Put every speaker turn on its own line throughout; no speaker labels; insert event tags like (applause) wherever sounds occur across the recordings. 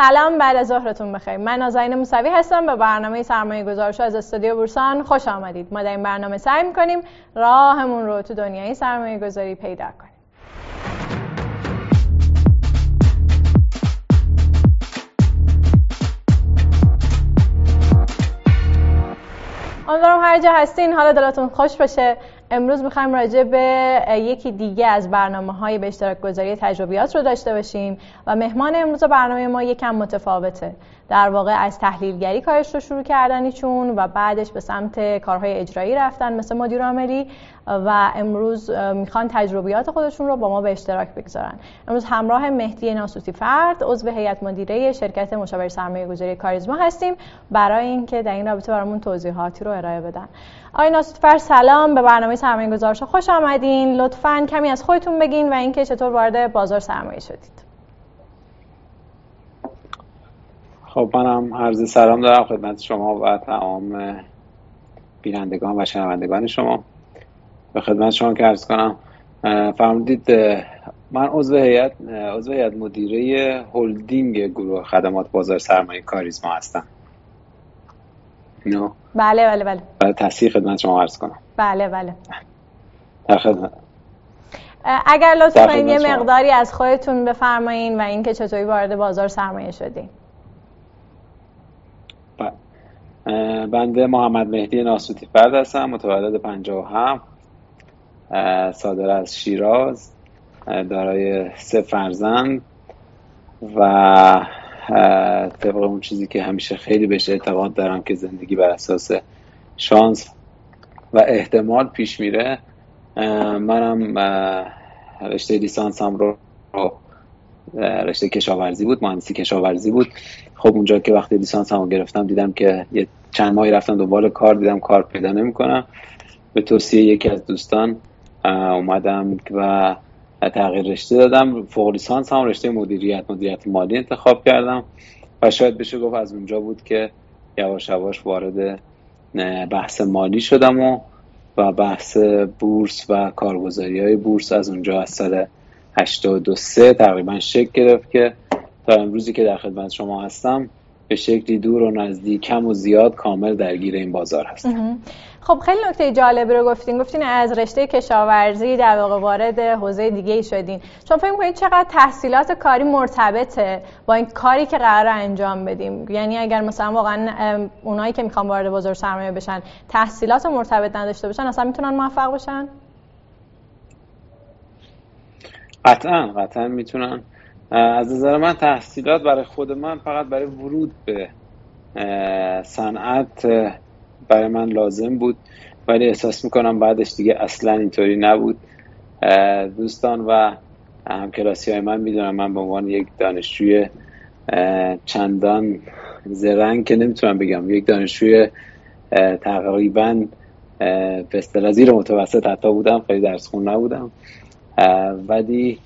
سلام بعد از ظهرتون بخیر. من نازنین موسوی هستم به برنامه سرمایه گذارش از استودیو بورسان خوش آمدید. ما در این برنامه سعی می‌کنیم راهمون رو تو دنیای سرمایه گذاری پیدا کنیم. امیدوارم هر جا هستین حالا دلتون خوش باشه. امروز می‌خوایم راجع به یکی دیگه از برنامه های به اشتراک گذاری تجربیات رو داشته باشیم و مهمان امروز برنامه ما یکم متفاوته. در واقع از تحلیلگری کارش رو شروع کردن چون و بعدش به سمت کارهای اجرایی رفتن مثل مدیر عاملی و امروز می‌خوان تجربیات خودشون رو با ما به اشتراک بگذارن. امروز همراه مهدی ناسوتی فرد عضو هیئت مدیره شرکت مشاور سرمایه گذاری کاریزما هستیم. برای اینکه در این رابطه برامون توضیحاتی رو ارائه بدن. آقای ناسوتی فرد سلام. به برنامه سرمایه گذارش خوش آمدین. لطفا کمی از خودتون بگین و اینکه چطور وارد بازار سرمایه شدید.
خب منم عرض سلام دارم خدمت شما و تمام بینندگان و شنوندگان شما. به خدمت شما که عرض کنم فرمودید من عضو هیئت عضو هیئت مدیره هلدینگ گروه خدمات بازار سرمایه کاریزما هستم.
نو بله بله بله.
برای تصحیح خدمت شما عرض کنم.
بله بله.
در خدمت.
اگر لطفا یه مقداری از خودتون بفرمایین و اینکه چطوری وارد بازار سرمایه شدین.
بنده محمد مهدی ناسوتی فرد هستم متولد 57 صادر از شیراز دارای سه فرزند و طبق اون چیزی که همیشه خیلی بهش اعتقاد دارم که زندگی بر اساس شانس و احتمال پیش میره. منم رشته لیسانسم رو رشته کشاورزی بود مهندسی کشاورزی بود. خب اونجا که وقتی لیسانس هم گرفتم دیدم که یه چند ماهی رفتم دنبال کار دیدم کار پیدا نمی‌کنم. به توصیه یکی از دوستان اومدم و تغییر رشته دادم. فوق لیسانس هم رشته مدیریت مدیریت مالی انتخاب کردم و شاید بشه گفت از اونجا بود که یواش یواش وارد بحث مالی شدم و و بحث بورس و کارگزاری های بورس از اونجا از سال 82 تقریبا شکل گرفت که تا امروزی که در خدمت شما هستم به شکلی دور و نزدیک کم و زیاد کامل درگیر این بازار هستم.
خب خیلی نکته جالبی رو گفتین. گفتین از رشته کشاورزی در واقع وارد حوزه دیگه ای شدین. چون فکر کنید چقدر تحصیلات کاری مرتبطه با این کاری که قرار انجام بدیم؟ یعنی اگر مثلا واقعا اونایی که می‌خوان وارد بازار سرمایه بشن تحصیلات مرتبط نداشته باشن اصلا می‌تونن موفق بشن؟
قطعا قطعا می‌تونن. از نظر من تحصیلات برای خود من فقط برای ورود به صنعت برای من لازم بود. ولی احساس می‌کنم بعدش دیگه اصلا اینطوری نبود. دوستان و همکلاسی های من می‌دونم من به عنوان یک دانشجوی چندان زرنگ که نمی‌تونم بگم یک دانشجوی تقریبا به زیر متوسط حتی بودم خیلی درس خون نبودم. ولی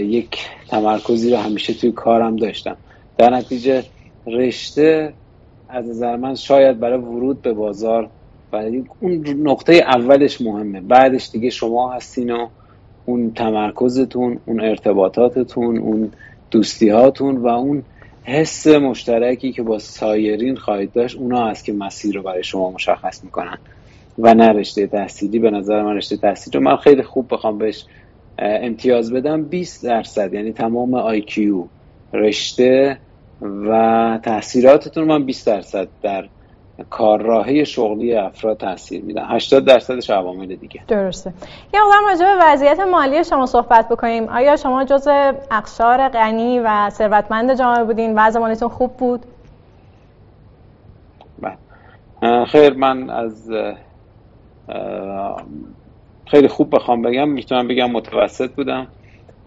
یک تمرکزی رو همیشه توی کارم داشتم. در نتیجه رشته از نظر من شاید برای ورود به بازار برای اون نقطه اولش مهمه. بعدش دیگه شما هستین و اون تمرکزتون اون ارتباطاتتون اون دوستیهاتون و اون حس مشترکی که با سایرین خواهید داشت اونا هست که مسیر رو برای شما مشخص می‌کنن. و نه رشته تحصیلی. به نظر من رشته تحصیلی رو من خیلی خوب بخوام بهش امتیاز بدم 20 درصد یعنی تمام آیکیو رشته و تاثیراتتون من 20 درصد در کارراهی شغلی افراد تاثیر میدن 80 درصدش عوامل دیگه.
درسته. یه مقدار راجع به وضعیت مالی شما صحبت بکنیم. آیا شما جز اقشار غنی و ثروتمند جامعه بودین وضع مالیتون خوب بود؟
بله. خیر من از خیلی خوب بخوام بگم می‌تونم بگم متوسط بودم.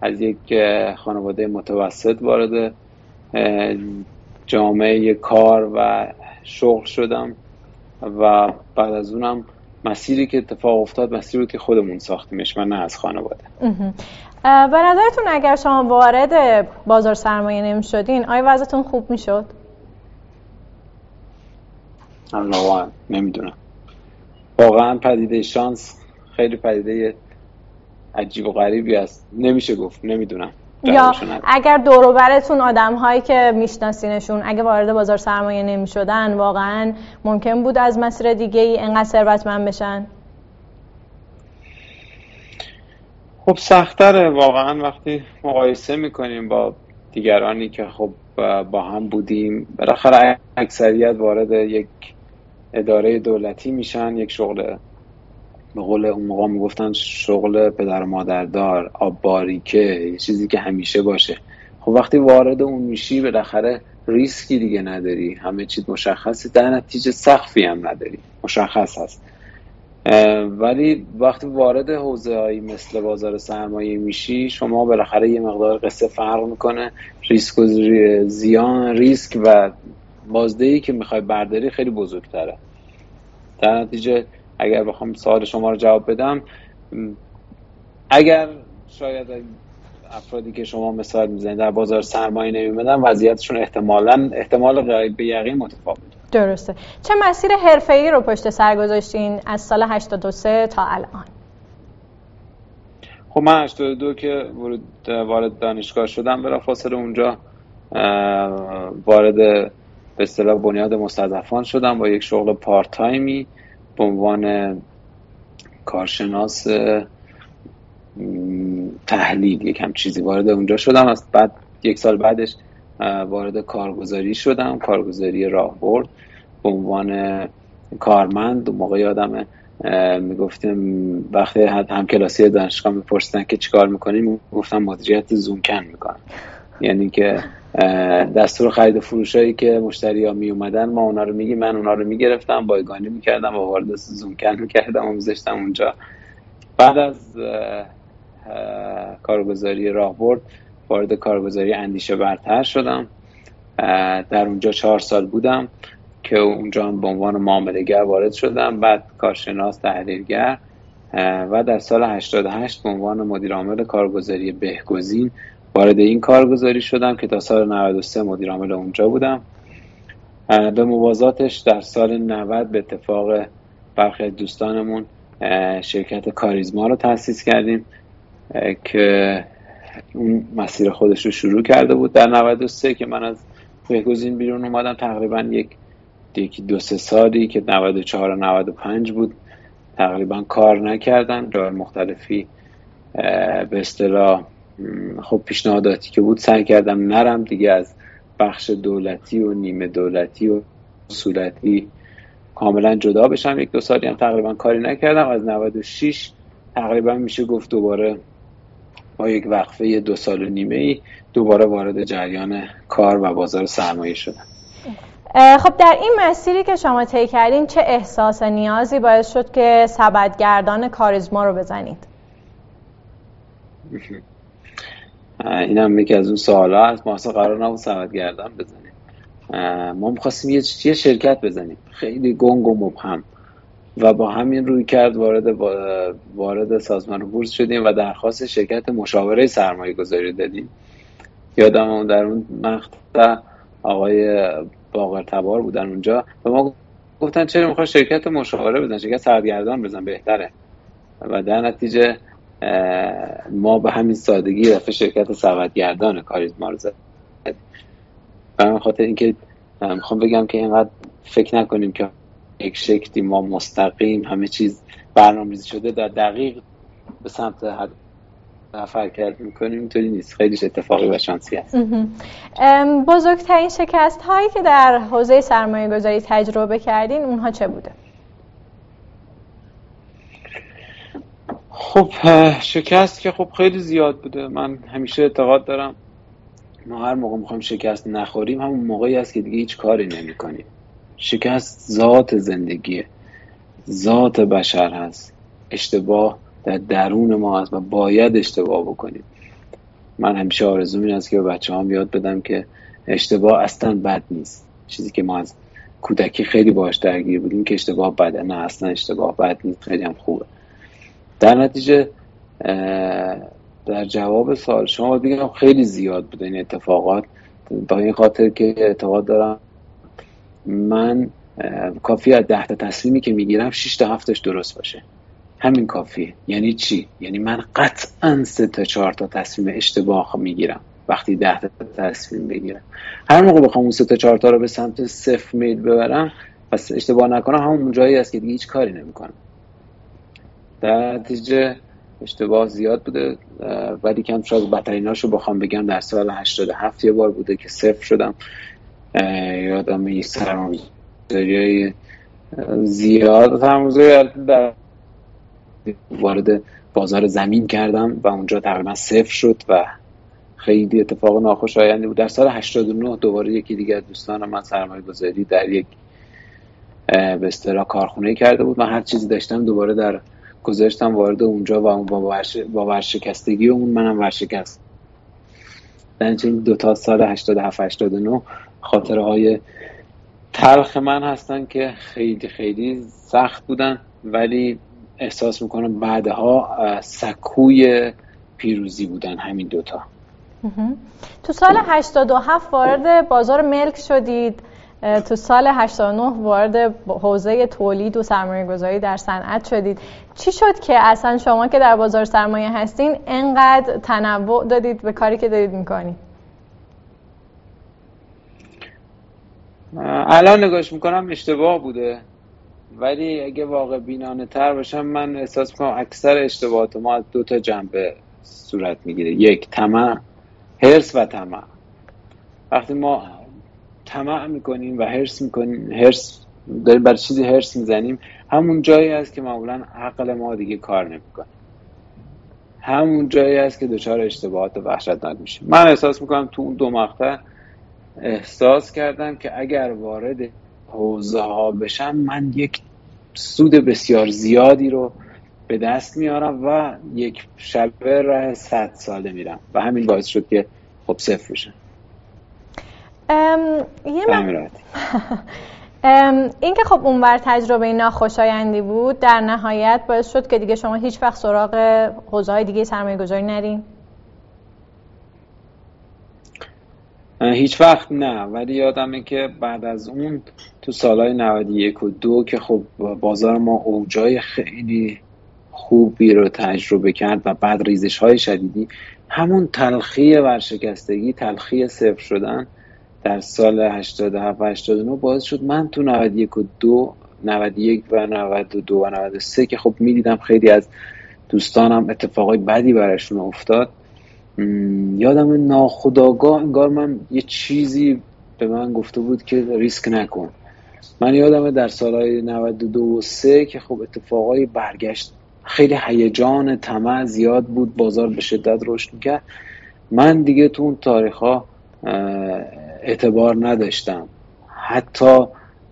از یک خانواده متوسط وارد جامعه کار و شغل شدم و بعد از اونم مسیری که اتفاق افتاد مسیری بود که خودمون ساختیمش من نه از خانواده.
به نظرتون اگر شما وارد بازار سرمایه نمی شدین آیا وضعتون خوب می شد؟
نمی‌دونم. واقعا پدیده شانس خیلی پدیده عجیب و غریبی است. نمیشه گفت نمی‌دونم.
یا اگر دوروبرتون آدم هایی که میشناسینشون اگه وارد بازار سرمایه نمی شدن واقعا ممکن بود از مسیر دیگه ای انقدر ثروتمند بشن؟
خب سختره واقعا وقتی مقایسه می‌کنیم با دیگرانی که خب با هم بودیم بالاخره اکثریت وارد یک اداره دولتی میشن یک شغل به قول اون موقع می‌گفتن شغل پدر و مادردار آب باریکه یه چیزی که همیشه باشه. خب وقتی وارد اون میشی بالاخره ریسکی دیگه نداری. همه چیز مشخصه. در نتیجه سخفی هم نداری. مشخص هست. ولی وقتی وارد حوزه هایی مثل بازار سرمایه میشی شما بالاخره یه مقدار قصه فرق می‌کنه. ریسک و زیان ریسک و بازدهی که می‌خوای برداری خیلی بزرگتره. در نتیجه اگر بخوام سوال شما رو جواب بدم اگر شاید افرادی که شما مثال می‌زنید در بازار سرمایه نمیمدن وضعیتشون احتمالا احتمال غریب به یقین متفاوت
درسته. چه مسیر حرفه‌ای رو پشت سر گذاشتین از سال 83 تا الان؟
خب من 82 که وارد دانشگاه شدم برای فاصله اونجا وارد به اصطلاح بنیاد مستضعفان شدم با یک شغل پارت تایمی به عنوان کارشناس تحلیل یکم چیزی وارد اونجا شدم. از بعد یک سال بعدش وارد کارگزاری شدم. کارگزاری راهبرد به عنوان کارمند موقع یادم می‌گفتم وقتی هم کلاسی دانشگاه میپرسیدن که چیکار می‌کنیم گفتم مدیریت زومکن می‌کنم. یعنی که دستور خرید و فروش هایی که مشتری ها می اومدن ما اونا رو میگیم من اونا رو می‌گرفتم بایگانی می‌کردم و وارد زومکن می‌کردم و میذاشتم اونجا. بعد از کارگزاری راهبرد وارد کارگزاری اندیشه برتر شدم. در اونجا چهار سال بودم که اونجا به عنوان معاملهگر وارد شدم. بعد کارشناس تحلیلگر و در سال 88 به عنوان مدیر عامل کارگزاری بهگزین وارد این کارگزاری شدم که تا سال 93 مدیر عامل اونجا بودم. به موازاتش در سال 90 به اتفاق برخی دوستانمون شرکت کاریزما رو تأسیس کردیم که اون مسیر خودش رو شروع کرده بود. در 93 که من از بهگزین بیرون اومدم تقریبا یک یکی دو سه سالی که 94 و 95 بود تقریبا کار نکردم. جای مختلفی به اصطلاح خب پیشنهاداتی که بود سعی کردم نرم دیگه از بخش دولتی و نیمه دولتی و صورتی کاملا جدا بشم. یک دو سالی هم تقریبا کاری نکردم. از 96 تقریبا میشه گفت دوباره با یک وقفه دو سال و نیمه ای دوباره وارد جریان کار و بازار سرمایه شدم.
خب در این مسیری که شما طی کردین چه احساس نیازی باعث شد که سبدگردان کاریزما رو بزنید؟ (laughs)
این هم یکی از اون سوالا هست. ما اصلا قرار نبود سبدگردان بزنیم. ما می‌خواستیم یه شرکت بزنیم. خیلی گنگ و مبهم. و با همین روی کرد وارد وارد سازمان بورس شدیم و درخواست شرکت مشاوره سرمایه گذاری دادیم. یادم در اون مقطع آقای باقر تبار بودن اونجا و ما گفتن چرا می‌خوای شرکت مشاوره بزن شرکت سرگردان بزن بهتره. و در نتیجه ما به همین سادگی رفت شرکت سبدگردان کاریزما رو زدیم و خاطر اینکه می‌خوام بگم که اینقدر فکر نکنیم که یک شکلی ما مستقیم همه چیز برنامه‌ریزی شده در دقیق به سمت نفر کرد. می‌کنیم اینطوری نیست. خیلیش اتفاقی و شانسی هست.
بزرگترین شکست هایی که در حوزه سرمایه گذاری تجربه کردین اونها چه بوده؟
خب شکست که خب خیلی زیاد بوده. من همیشه اعتقاد دارم ما هر موقع می‌خوایم شکست نخوریم همون موقعی است که دیگه هیچ کاری نمی کنیم شکست ذات زندگیه. ذات بشر هست. اشتباه در درون ما هست و باید اشتباه بکنیم. من همیشه آرزو این است که به بچه هم یاد بدم که اشتباه اصلا بد نیست. چیزی که ما از کودکی خیلی باش درگیر بودیم که اشتباه بده نه اصلا اشتباه بد نیست. خیلی هم خوبه. در نتیجه در جواب سوال شما بگم خیلی زیاد بوده این اتفاقات. با این خاطر که اعتقاد دارم من کافی از ده تا تصمیمی که می‌گیرم 6 تا هفتش درست باشه. همین کافیه. یعنی چی؟ یعنی من قطعا سه تا چهار تا تصمیم اشتباه می‌گیرم وقتی ده تا تصمیم بگیرم. هر موقع بخوام اون سه تا چهار تا رو به سمت صفر میل ببرم پس اشتباه نکنم. همون جایی است که دیگه هیچ کاری نمی‌کنم. در نتیجه اشتباه زیاد بوده ولی کم شاید بدتریناشو بخوام بگم در سال 87 یه بار بوده که صفر شدم. یادم یه سرمایه‌گذاری زیاد. سرمایه‌گذاری در وارد بازار زمین کردم و اونجا تقریبا صفر شد و خیلی اتفاق ناخوشایندی بود. در سال 89 دوباره یکی دیگه دوستان من سرمایه گذاری در یک به اصطلاح کارخونه کرده بود. من هر چیزی داشتم دوباره در گذاشتم وارد اونجا و با, ورش... با ورشکستگی اون منم ورشکست. در این دو تا سال 87 89 خاطره های تلخ من هستن که خیلی خیلی سخت بودن ولی احساس می‌کنم بعدها سکوی پیروزی بودن همین دوتا
تو سال 87 وارد بازار ملک شدید. تو سال 89 وارد حوزه تولید و سرمایه گذاری در صنعت شدید. چی شد که اصلا شما که در بازار سرمایه هستین انقدر تنوع دادید به کاری که دارید می‌کنید
الان نگاش می‌کنم اشتباه بوده. ولی اگه واقع بینانه تر باشم من احساس می‌کنم اکثر اشتباهات ما از دو تا جنبه صورت می‌گیره. یک طمع هرس و طمع. وقتی ما طمع می‌کنیم و هرس می‌کنیم هرس داریم بر چیزی هرس می‌زنیم. همون جایی است که معمولا عقل ما دیگه کار نمی‌کنه. همون جایی است که دچار اشتباهات وحشتناک میشه من احساس می‌کنم تو اون دو مقطع احساس کردم که اگر وارد حوزه ها بشم من یک سود بسیار زیادی رو به دست میارم و یک شبه راه صد ساله میرم. و همین باعث شد که خب صفر بشم.
یه (laughs) این که خب اونور تجربه ناخوشایندی بود در نهایت باعث شد که دیگه شما هیچ وقت سراغ حوزه های دیگه سرمایه گذاری نرین
هیچ وقت نه ولی یادمه که بعد از اون تو سالهای 91 و دو که خب بازار ما اوجای خیلی خوبی رو تجربه کرد و بعد ریزش های شدیدی همون تلخی ورشکستگی تلخی صفر شدن در سال 87 و 89 باعث شد من تو 91 و 2 91 و 92 و 93 که خب می‌دیدم خیلی از دوستانم اتفاقای بدی براشون افتاد. یادم ناخداگاه انگار من یه چیزی به من گفته بود که ریسک نکن. من یادم در سالهای 92 و 3 که خب اتفاقای برگشت خیلی هیجان طمع زیاد بود بازار به شدت رشد می‌کرد. من دیگه تو اون تاریخ ها اعتبار نداشتم. حتی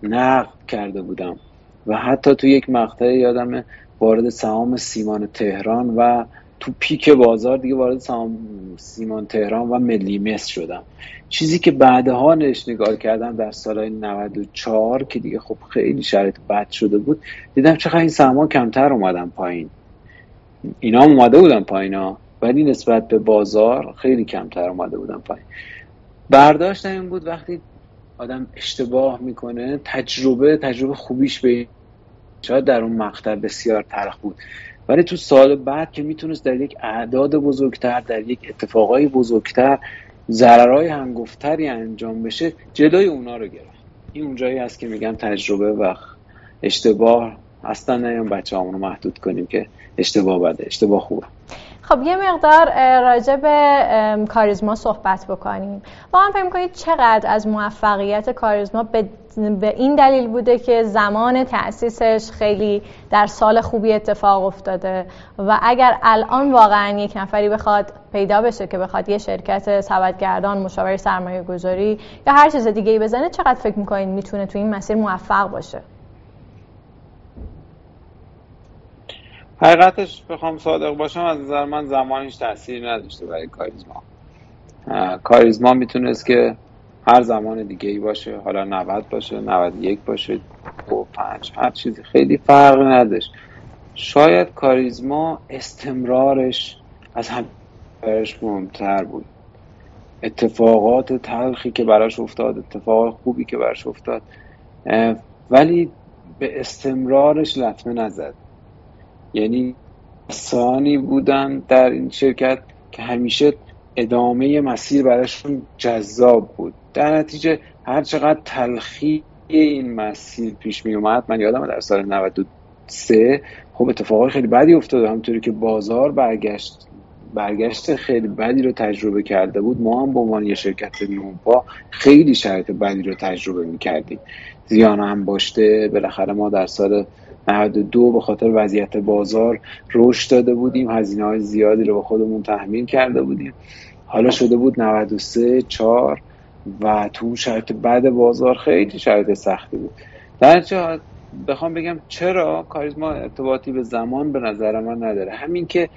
نقد کرده بودم. و حتی تو یک مقطع یادم وارد سهام سیمان تهران و تو پیک بازار دیگه وارد سیمان تهران و ملی مصر شدم. چیزی که بعدها نش نگاه کردم در سالهای 94 که دیگه خب خیلی شرایط بد شده بود دیدم چقدر این سهام کمتر اومدن پایین. اینا اومده بودن پایین ها ولی نسبت به بازار خیلی کمتر اومده بودن پایین. برداشت این بود وقتی آدم اشتباه می‌کنه تجربه تجربه خوبیش به شاید در اون مقطع بسیار تلخ بود. ولی تو سال بعد که می‌تونست در یک اعداد بزرگتر در یک اتفاقای بزرگتر ضررهای هنگفتری انجام بشه جلوی اونا رو گرفت. این اونجایی هست که میگم تجربه و اشتباه اصلا نیام بچه رو محدود کنیم که اشتباه بده اشتباه خوبه.
خب یه مقدار راجع به کاریزما صحبت بکنیم. واقعا فکر کنید چقدر از موفقیت کاریزما به این دلیل بوده که زمان تأسیسش خیلی در سال خوبی اتفاق افتاده و اگر الان واقعا یک نفری بخواد پیدا بشه که بخواد یه شرکت سبدگردان مشاور سرمایه گذاری یا هر چیز دیگه ای بزنه چقدر فکر می‌کنید می‌تونه تو این مسیر موفق باشه؟
حقیقتش بخوام صادق باشم از نظر من زمانش تاثیر نداشته برای کاریزما. کاریزما می‌تونست که هر زمان دیگه ای باشه حالا 90 باشه 91 باشه دو پنج هر چیزی خیلی فرق نداشت. شاید کاریزما استمرارش از هم برش مهمتر بود. اتفاقات تلخی که براش افتاد اتفاقات خوبی که براش افتاد ولی به استمرارش لطمه نزد. یعنی کسانی بودن در این شرکت که همیشه ادامه مسیر براشون جذاب بود. در نتیجه هر چقدر تلخی این مسیر پیش می اومد من یادم در سال 93 خب اتفاقای خیلی بدی افتاد. همونطوری که بازار برگشت برگشت خیلی بدی رو تجربه کرده بود. ما هم به عنوان یه شرکت نوپا خیلی شرایط بدی رو تجربه می‌کردیم. زیان هم باشته بالاخره ما در سال 92 به خاطر وضعیت بازار رشد داده بودیم هزینه های زیادی رو به خودمون تحمیل کرده بودیم. حالا شده بود 93 4 و تو اون شرایط بعد بازار خیلی شرایط سختی بود. در چه بخوام بگم چرا کاریزما ارتباطی به زمان به نظر من نداره. همین که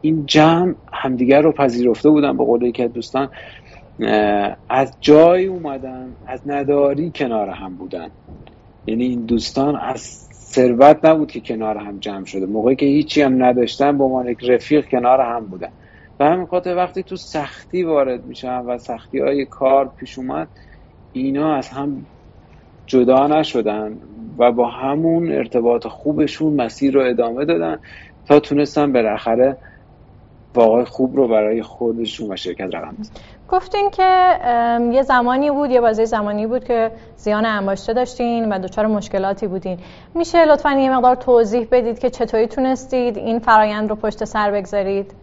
این جمع همدیگر رو پذیرفته بودن به قول یکی دوستان از جای اومدن از نداری کنار هم بودن. یعنی این دوستان از ثروت نبود که کنار هم جمع شده. موقعی که هیچی هم نداشتن با عنوان یک رفیق کنار هم بودن. و همین خاطر وقتی تو سختی وارد میشن و سختی های کار پیش اومد اینا از هم جدا نشدن و با همون ارتباط خوبشون مسیر رو ادامه دادن تا تونستن بالاخره واقعی خوب رو برای خودشون و شرکت رقم بزنن.
گفتین که یه زمانی بود یه بازه زمانی بود که زیان انباشته داشتین و دچار مشکلاتی بودین. میشه لطفا یه مقدار توضیح بدید که چطوری تونستید این فرایند رو پشت سر بگذارید؟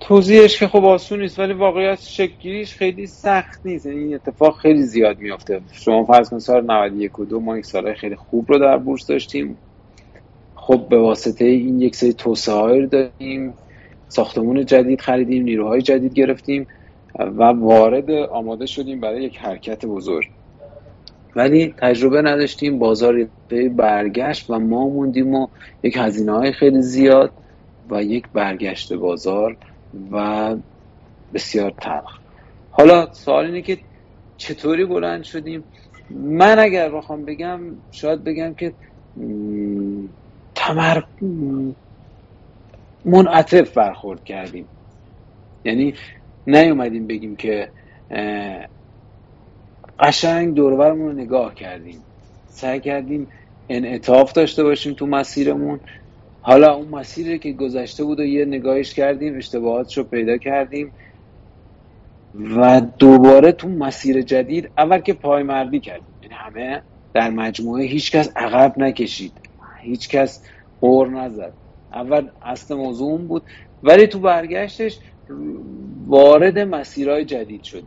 توضیحش که خب آسون نیست ولی واقعیت شکلگیریش خیلی سخت نیست. یعنی این اتفاق خیلی زیاد میافته. شما فرض کنید سال 91 و دو ما یک سال خیلی خوب رو در بورس داشتیم. خب به واسطه این یک سری توسعه رو داریم. ساختمون جدید خریدیم نیروهای جدید گرفتیم و وارد آماده شدیم برای یک حرکت بزرگ. ولی تجربه نداشتیم بازار برگشت و ما موندیم و یک هزینه های خیلی زیاد و یک برگشت بازار و بسیار تلخ. حالا سوال اینه که چطوری بلند شدیم؟ من اگر بخوام بگم شاید بگم که تمر منعطف برخورد کردیم. یعنی نیومدیم بگیم که قشنگ دورورمون رو نگاه کردیم. سعی کردیم انعطاف داشته باشیم تو مسیرمون. حالا اون مسیری که گذشته بود و یه نگاهش کردیم اشتباهاتش رو پیدا کردیم و دوباره تو مسیر جدید اول که پایمردی کردیم. یعنی همه در مجموعه هیچکس عقب نکشید. هیچکس قور نزد. اول اصل موضوع بود. ولی تو برگشتش وارد مسیرهای جدید شد.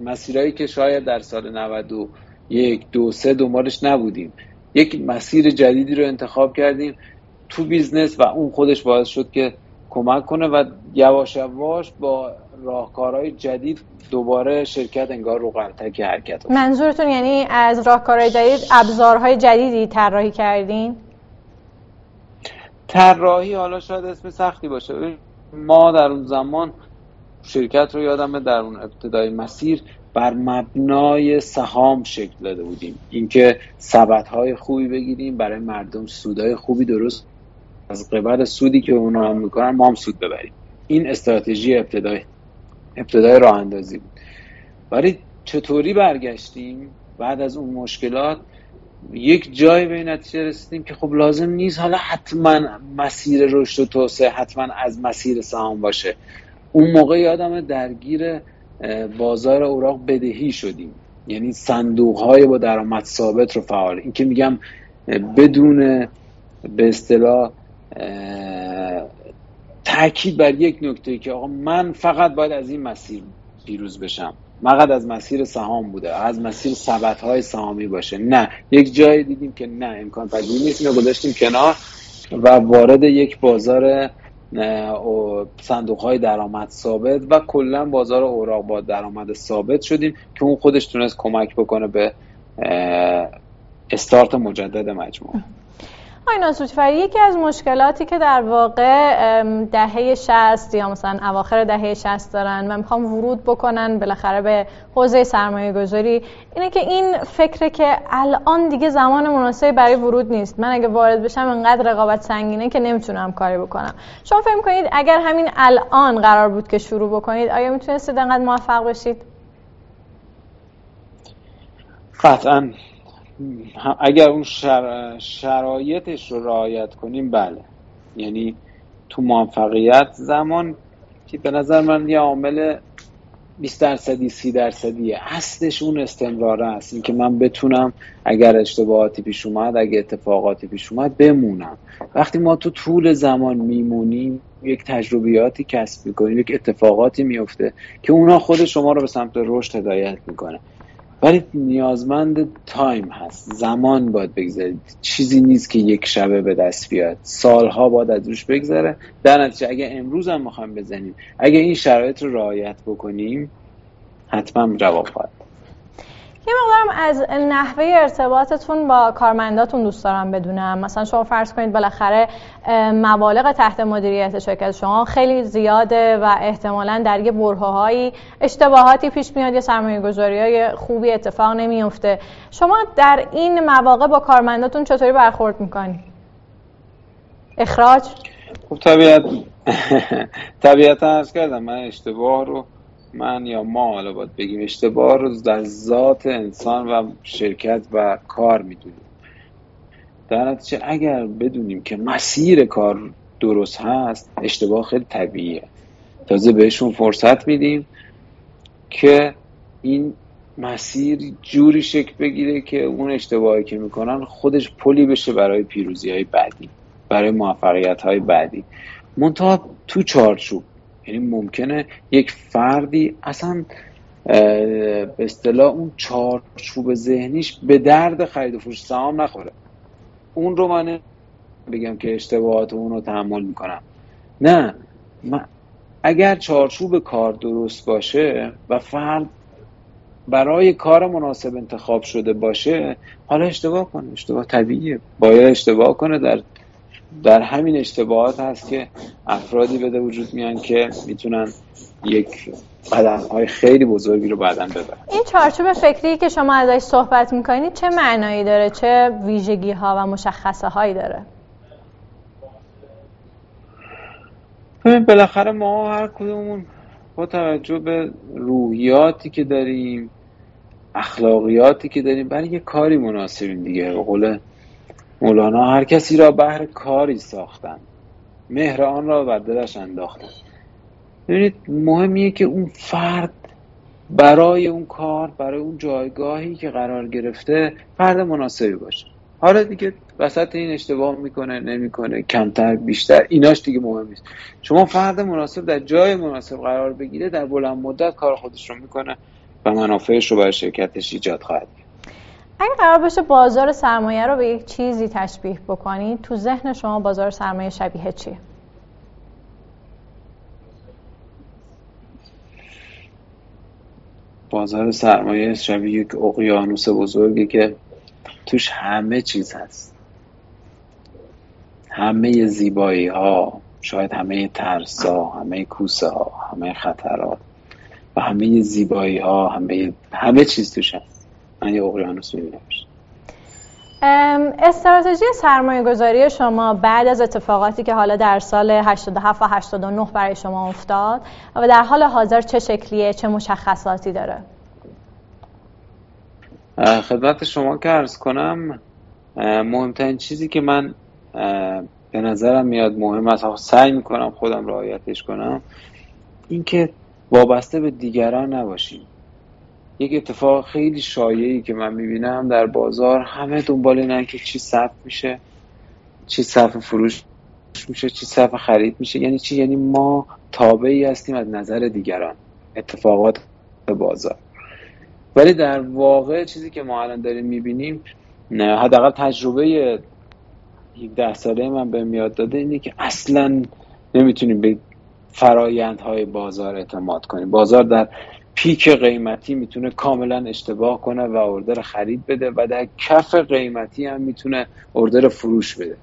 مسیرهایی که شاید در سال 91 دو سه دنبالش نبودیم. یک مسیر جدیدی رو انتخاب کردیم تو business و اون خودش باعث شد که کمک کنه و یواش یواش با راهکارهای جدید دوباره شرکت انگار رو غلتک حرکت
منظورتون یعنی از راهکارهای جدید ابزارهای جدیدی طراحی کردین؟
طراحی حالا شاید اسم سختی باشه. ما در اون زمان شرکت رو یادمه در اون ابتدای مسیر بر مبنای سهام شکل داده بودیم. اینکه سبت های خوبی بگیریم برای مردم سودهای خوبی درست از قبل سودی که اونا هم می‌کنن ما هم سود ببریم. این استراتژی ابتدای ابتدای راه اندازی بود. ولی چطوری برگشتیم؟ بعد از اون مشکلات یک جای به نتیجه رسیدیم که خب لازم نیست. حالا حتما مسیر رشد و توسعه حتما از مسیر سهام باشه. اون موقع یادم درگیر بازار اوراق بدهی شدیم. یعنی صندوق های با درآمد ثابت رو فعال. این که میگم بدون به اصطلاح تاکید بر یک نکته که آقا من فقط باید از این مسیر پیروز بشم. فقط از مسیر سهام بوده از مسیر ثبت های سهامی باشه. نه یک جای دیدیم که نه امکان پذیر نیست. اینو گذاشتیم کنار و وارد یک بازار صندوق های درآمد ثابت و کلا بازار اوراق با درآمد ثابت شدیم که اون خودش تونست کمک بکنه به استارت مجدد مجموعه.
آقای ناسوتفری یکی از مشکلاتی که در واقع دهه 60 یا مثلا اواخر دهه 60 دارن و می‌خوام ورود بکنن بالاخره به حوزه سرمایه گذاری اینه که این فکره که الان دیگه زمان مناسبی برای ورود نیست. من اگه وارد بشم انقدر رقابت سنگینه که نمی‌تونم کاری بکنم. شما فکر کنید اگر همین الان قرار بود که شروع بکنید آیا می‌تونستید انقدر موفق بشید؟
قطعا. اگر اون شرایطش رو رعایت کنیم بله. یعنی تو موفقیت زمان که به نظر من یه عامل 20 درصدی 30 درصدیه اصلش اون استمراره است. اینکه من بتونم اگر اشتباهاتی پیش اومد اگر اتفاقاتی پیش اومد بمونم. وقتی ما تو طول زمان میمونیم یک تجربیاتی کسب می‌کنیم یک اتفاقاتی میفته که اونا خود شما رو به سمت رشد هدایت می‌کنه. ولی نیازمند تایم هست. زمان باید بگذارید. چیزی نیست که یک شبه به دست بیاد. سالها باید از روش بگذره. در نتیجه اگه امروز هم می‌خوایم بزنیم اگه این شرایط رو رعایت بکنیم حتما جواب خواهد
یه مقدارم از نحوه ارتباطتون با کارمنداتون دوست دارم بدونم مثلا شما فرض کنید بالاخره مبالغ تحت مدیریت شرکت شما خیلی زیاده و احتمالا در یه برههایی اشتباهاتی پیش میاد یا سرمایه گذاری های خوبی اتفاق نمیفته شما در این مواقع با کارمنداتون چطوری برخورد می‌کنی؟ اخراج؟
خب طبیعت (laughs) طبیعتا ارز کردم من اشتباه رو من یا ما حالا باید بگیم اشتباه رو در ذات انسان و شرکت و کار می‌دونیم. در نتیجه اگر بدونیم که مسیر کار درست هست اشتباه خیلی طبیعیه. تازه بهشون فرصت میدیم که این مسیر جوری شکل بگیره که اون اشتباهی که می‌کنن خودش پلی بشه برای پیروزی های بعدی برای موفقیت های بعدی. منتها تو چارچوب یعنی ممکنه یک فردی اصلا به اصطلاح اون چارچوب ذهنیش به درد خرید و فروش سهام نخوره. اون رو من بگم که اشتباهات اون رو تحمل می‌کنم. نه من اگر چارچوب کار درست باشه و فرد برای کار مناسب انتخاب شده باشه حالا اشتباه کنه اشتباه طبیعیه. باید اشتباه کنه در در همین اشتباهات هست که افرادی بده وجود میان که می‌تونن یک قدم های خیلی بزرگی رو بعدا ببرن.
این چارچوب فکری که شما ازش صحبت می‌کنید چه معنایی داره؟ چه ویژگی ها و مشخصه هایی داره
بالاخره ما هر کدومون با توجه به روحیاتی که داریم اخلاقیاتی که داریم برای یه کاری مناسبیم دیگه. به قول مولانا هر کسی را بهر کاری ساختن مهر آن را بر دلش انداختن. ببینید مهمیه که اون فرد برای اون کار برای اون جایگاهی که قرار گرفته فرد مناسبی باشه. حالا دیگه وسط این اشتباه می‌کنه نمی‌کنه کمتر بیشتر ایناش دیگه مهم نیست. شما فرد مناسب در جای مناسب قرار بگیره در بلند مدت کار خودش رو می‌کنه و منافعش رو برای شرکتش ایجاد خواهد
اگه قرار باشه بازار سرمایه رو به یک چیزی تشبیه بکنید تو ذهن شما بازار سرمایه شبیه چیه؟
بازار سرمایه شبیه یک اقیانوس بزرگی که توش همه چیز هست همه زیبایی ها شاید همه ترس ها همه کوسه ها همه خطرات و همه زیبایی ها همه همه چیز توش هست من یه اقیانوس
استراتژی سرمایه گذاری شما بعد از اتفاقاتی که حالا در سال 87 و 89 برای شما افتاد و در حال حاضر چه شکلیه چه مشخصاتی داره؟
خدمت شما که ارز کنم مهمترین چیزی که من به نظرم میاد مهم است سعی می‌کنم خودم رعایتش کنم اینکه وابسته به دیگران نباشیم. یک اتفاق خیلی شایعی که من می‌بینم در بازار همه دنبال اینن که چی صف میشه چی صف فروش میشه چی صف خرید میشه. یعنی چی؟ یعنی ما تابعی هستیم از نظر دیگران اتفاقات بازار. ولی در واقع چیزی که ما الان داریم می‌بینیم حداقل تجربه ده ساله من به میاد داده اینه که اصلا نمی‌تونیم به فرایندهای بازار اعتماد کنیم. بازار در پیک قیمتی می‌تونه کاملا اشتباه کنه و اردر خرید بده و در کف قیمتی هم می‌تونه اردر فروش بده.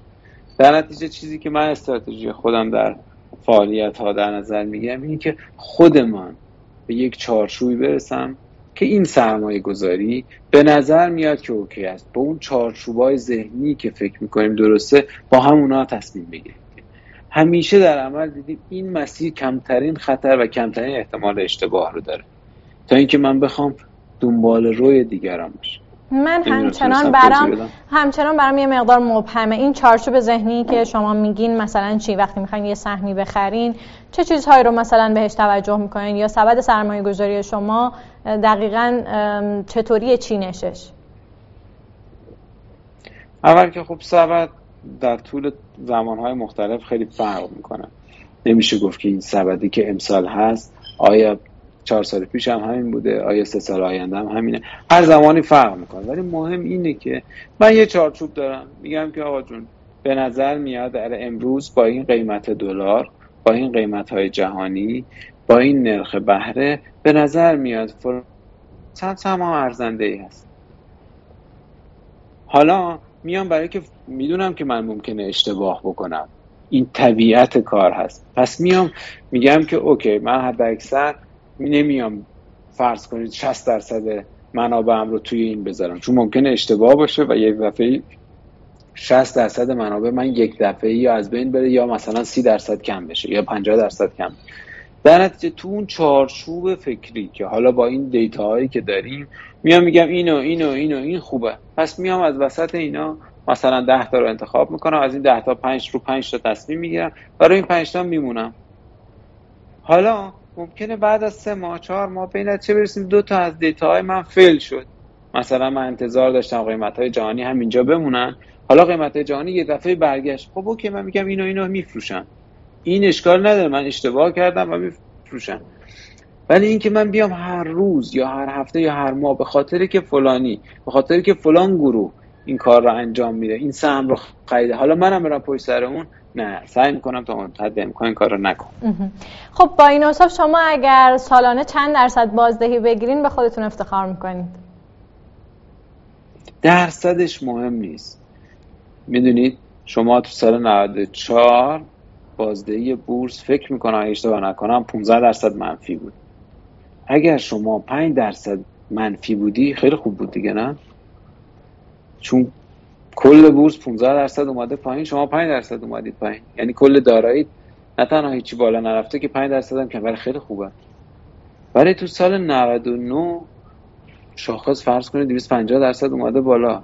در نتیجه چیزی که من استراتژی خودم در فعالیت ها در نظر میگم اینه که خودمان به یک چارچوبی برسم که این سرمایه گذاری به نظر میاد که اوکی است. با اون چارچوبای ذهنی که فکر می‌کنیم درسته با همونا تصمیم بگیریم. همیشه در عمل دیدیم این مسیر کمترین خطر و کمترین احتمال اشتباه رو داره. تا اینکه من بخوام دنبال روی دیگران باشم.
من همچنان برام همچنان برام یه مقدار مبهمه. این چارچوب ذهنی که شما میگین مثلا چی وقتی می‌خواین یه سهمی بخرین چه چیزهایی رو مثلا بهش توجه می‌کنین؟ یا سبد سرمایه گذاری شما دقیقا چطوری چینشش
اول که خب سبد در طول زمانهای مختلف خیلی فرق می‌کنه. نمیشه گفت که این سبدی که امسال هست آیا چهار سال پیش هم همین بوده آیا سه سال آینده هم همینه. هر زمانی فرق می‌کنه. ولی مهم اینه که من یه چارچوب دارم. میگم که آقا جون به نظر میاد در امروز با این قیمت دلار با این قیمت های جهانی با این نرخ بهره به نظر میاد چند سما ارزنده ای هست. حالا میام برای که می‌دونم که من ممکنه اشتباه بکنم. این طبیعت کار هست. پس میام میگم که اوکی من حد اکثر نمیام فرض کنید 60 درصد منابعم رو توی این بذارم. چون ممکنه اشتباه باشه و یک دفعه 60 درصد منابع من یک دفعه یا از بین بره یا مثلا 30 درصد کم بشه یا 50 درصد کم. در نتیجه تو اون چارچوب فکری که حالا با این دیتا هایی که داریم میام میگم اینو اینو اینو این خوبه. پس میام از وسط اینا مثلا 10 تا رو انتخاب می‌کنم از این 10 تا 5 رو 5 تا تصمیم می‌گیرم برای این 5 تا میمونم. حالا ممکنه بعد از سه ماه چهار ماه به چه برسیم دو تا از دیتاهای من فیل شد. مثلا من انتظار داشتم قیمت های جهانی هم اینجا بمونن. حالا قیمت های جهانی یه دفعه برگشت. خب اوکی من میگم اینو اینو میفروشم این اشکال نداره من اشتباه کردم و میفروشم ولی اینکه من بیام هر روز یا هر هفته یا هر ماه به خاطر که فلانی به خاطر که فلان گروه این کار رو انجام میده این سهم رو خریده. حالا منم برم پشت سر اون. نه سعی می‌کنم تا حد امکان این کار رو نکنم.
خب با این اصاف شما اگر سالانه چند درصد بازدهی بگیرین به خودتون افتخار می‌کنید؟
درصدش مهم نیست. می‌دونید شما تو سال 94 بازدهی بورس فکر می‌کنم اشتباه نکنم 15 درصد منفی بود. اگر شما 5 درصد منفی بودی خیلی خوب بود دیگه نه؟ چون کل بورس 15 درصد اومده پایین شما 5 درصد اومدید پایین. یعنی کل دارایی نه تنها هیچی بالا نرفته که 5 درصد هم کم خیلی خوبه. ولی تو سال 99 شاخص فرض کنید 250 درصد اومده بالا.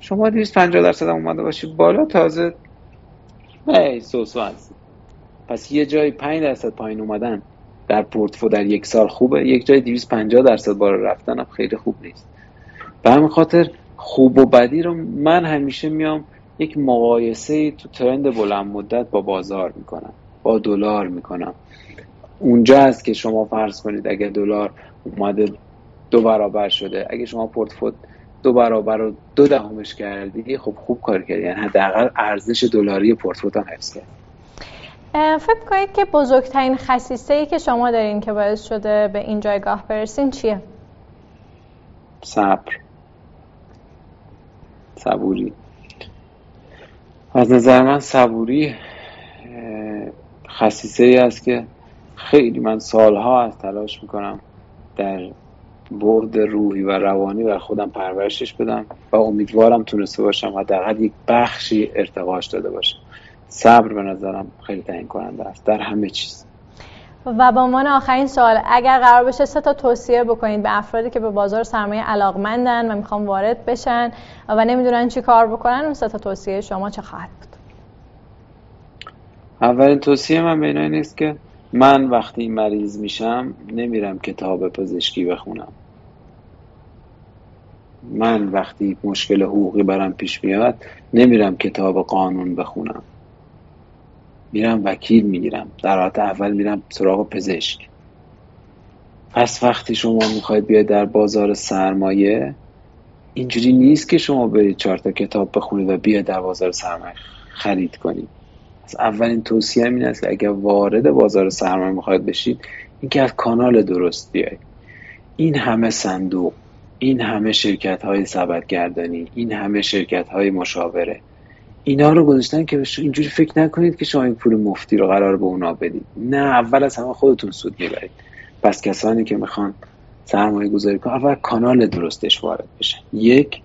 شما 250 درصد هم اومده باشید بالا تازه ای سوسو پس یه جای 5 درصد پایین اومدن در پورتفو در یک سال خوبه یک جای 250 درصد بالا رفتن هم خیلی خوب نیست. به همین خاطر خوب و بدی رو من همیشه میام یک مقایسه تو ترند بلند مدت با بازار می‌کنم با دلار می‌کنم. اونجا است که شما فرض کنید اگر دلار اومده دو برابر شده اگه شما پورتفوت دو برابر رو دو دهمش کردی خب خوب کار کردی. یعنی حداقل ارزش دلاری پورتفوت هم حفظ کرد
فکر کنید که بزرگترین خصیصه ای که شما دارین که باعث شده به این جایگاه برسین چیه؟
صبر. صبوری. از نظر من صبوری خصیصه ای است که خیلی من سالها از تلاش می‌کنم در برد روحی و روانی و خودم پرورشش بدم و امیدوارم تونسته باشم حداقل یک بخشی ارتقاش داده باشم. صبر به نظرم خیلی تعیین کننده است در همه چیز.
و به عنوان آخرین سوال اگر قرار بشه سه تا توصیه بکنید به افرادی که به بازار سرمایه علاقمندن و می‌خوان وارد بشن و نمی‌دونن چی کار بکنن اون سه تا توصیه شما چه خواهد بود؟
اولین توصیه من به اینه نیست که من وقتی مریض میشم نمیرم کتاب پزشکی بخونم. من وقتی مشکل حقوقی برم پیش میاد نمیرم کتاب قانون بخونم. میرم وکیل می‌گیرم. در حالت اول میرم سراغ پزشک. پس وقتی شما می‌خواید بیاید در بازار سرمایه اینجوری نیست که شما برید چهار تا کتاب بخونید و بیاید در بازار سرمایه خرید کنید. از اولین توصیه این است که اگر وارد بازار سرمایه می‌خواید بشید اینکه از کانال درست بیاید این همه صندوق این همه شرکت های سبدگردانی این همه شرکت های مشاوره اینا رو گذاشتن که اینجوری فکر نکنید که شما این پول مفتی رو قرار به اونا بدید. نه اول از همه خودتون سود می‌برید. پس کسانی که می‌خوان سرمایه گذاری کنن اول کانال درستش وارد بشن یک.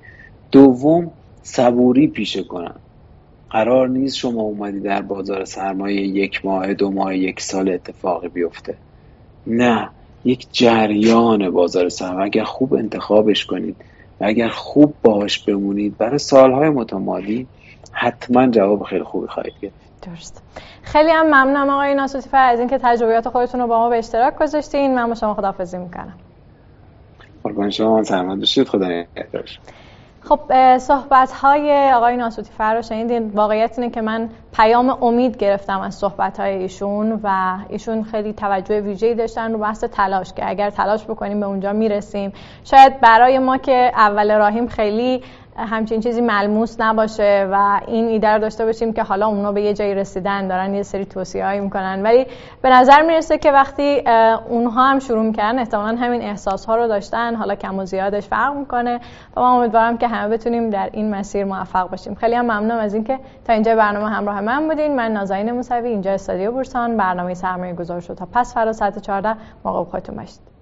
دوم صبوری پیشه کنن. قرار نیست شما اومدی در بازار سرمایه یک ماه دو ماه یک سال اتفاقی بیفته. نه. یک جریان بازار سرمایه. اگر خوب انتخابش کنید و اگر خوب باهاش بمونید برای سالهای متمادی حتما جواب خیلی خوبی خواهید گرفت.
درست. خیلی هم ممنونم آقای ناسوتی فر از اینکه تجربیات خودتون رو با ما به اشتراک گذاشتین. من با شما خداحافظی می‌کنم.
قربان شما سلامت باشید. خدا
خب صحبت های آقای ناسوتی فر رو شنیدین. واقعیت اینه که من پیام امید گرفتم از صحبت های ایشون و ایشون خیلی توجه ویژه‌ای داشتن رو بحث تلاش که اگر تلاش بکنیم به اونجا می‌رسیم. شاید برای ما که اول راهیم خیلی همچین چیزی ملموس نباشه و این ایده رو داشته باشیم که حالا اونا به یه جایی رسیدن دارن یه سری توصیه هایی می‌کنن. ولی به نظر می‌رسه که وقتی اونها هم شروع می‌کنن احتمالا همین احساس ها رو داشتن حالا کم و زیادش فرق می‌کنه. و من امیدوارم که همه بتونیم در این مسیر موفق باشیم. خیلی هم ممنونم از اینکه تا اینجا برنامه همراه من بودین. من نازنین موسوی اینجا استادیو بورسان برنامه سرمایه گذار شد. تا پس فرا ساعت 14 موقع خودتون باشید.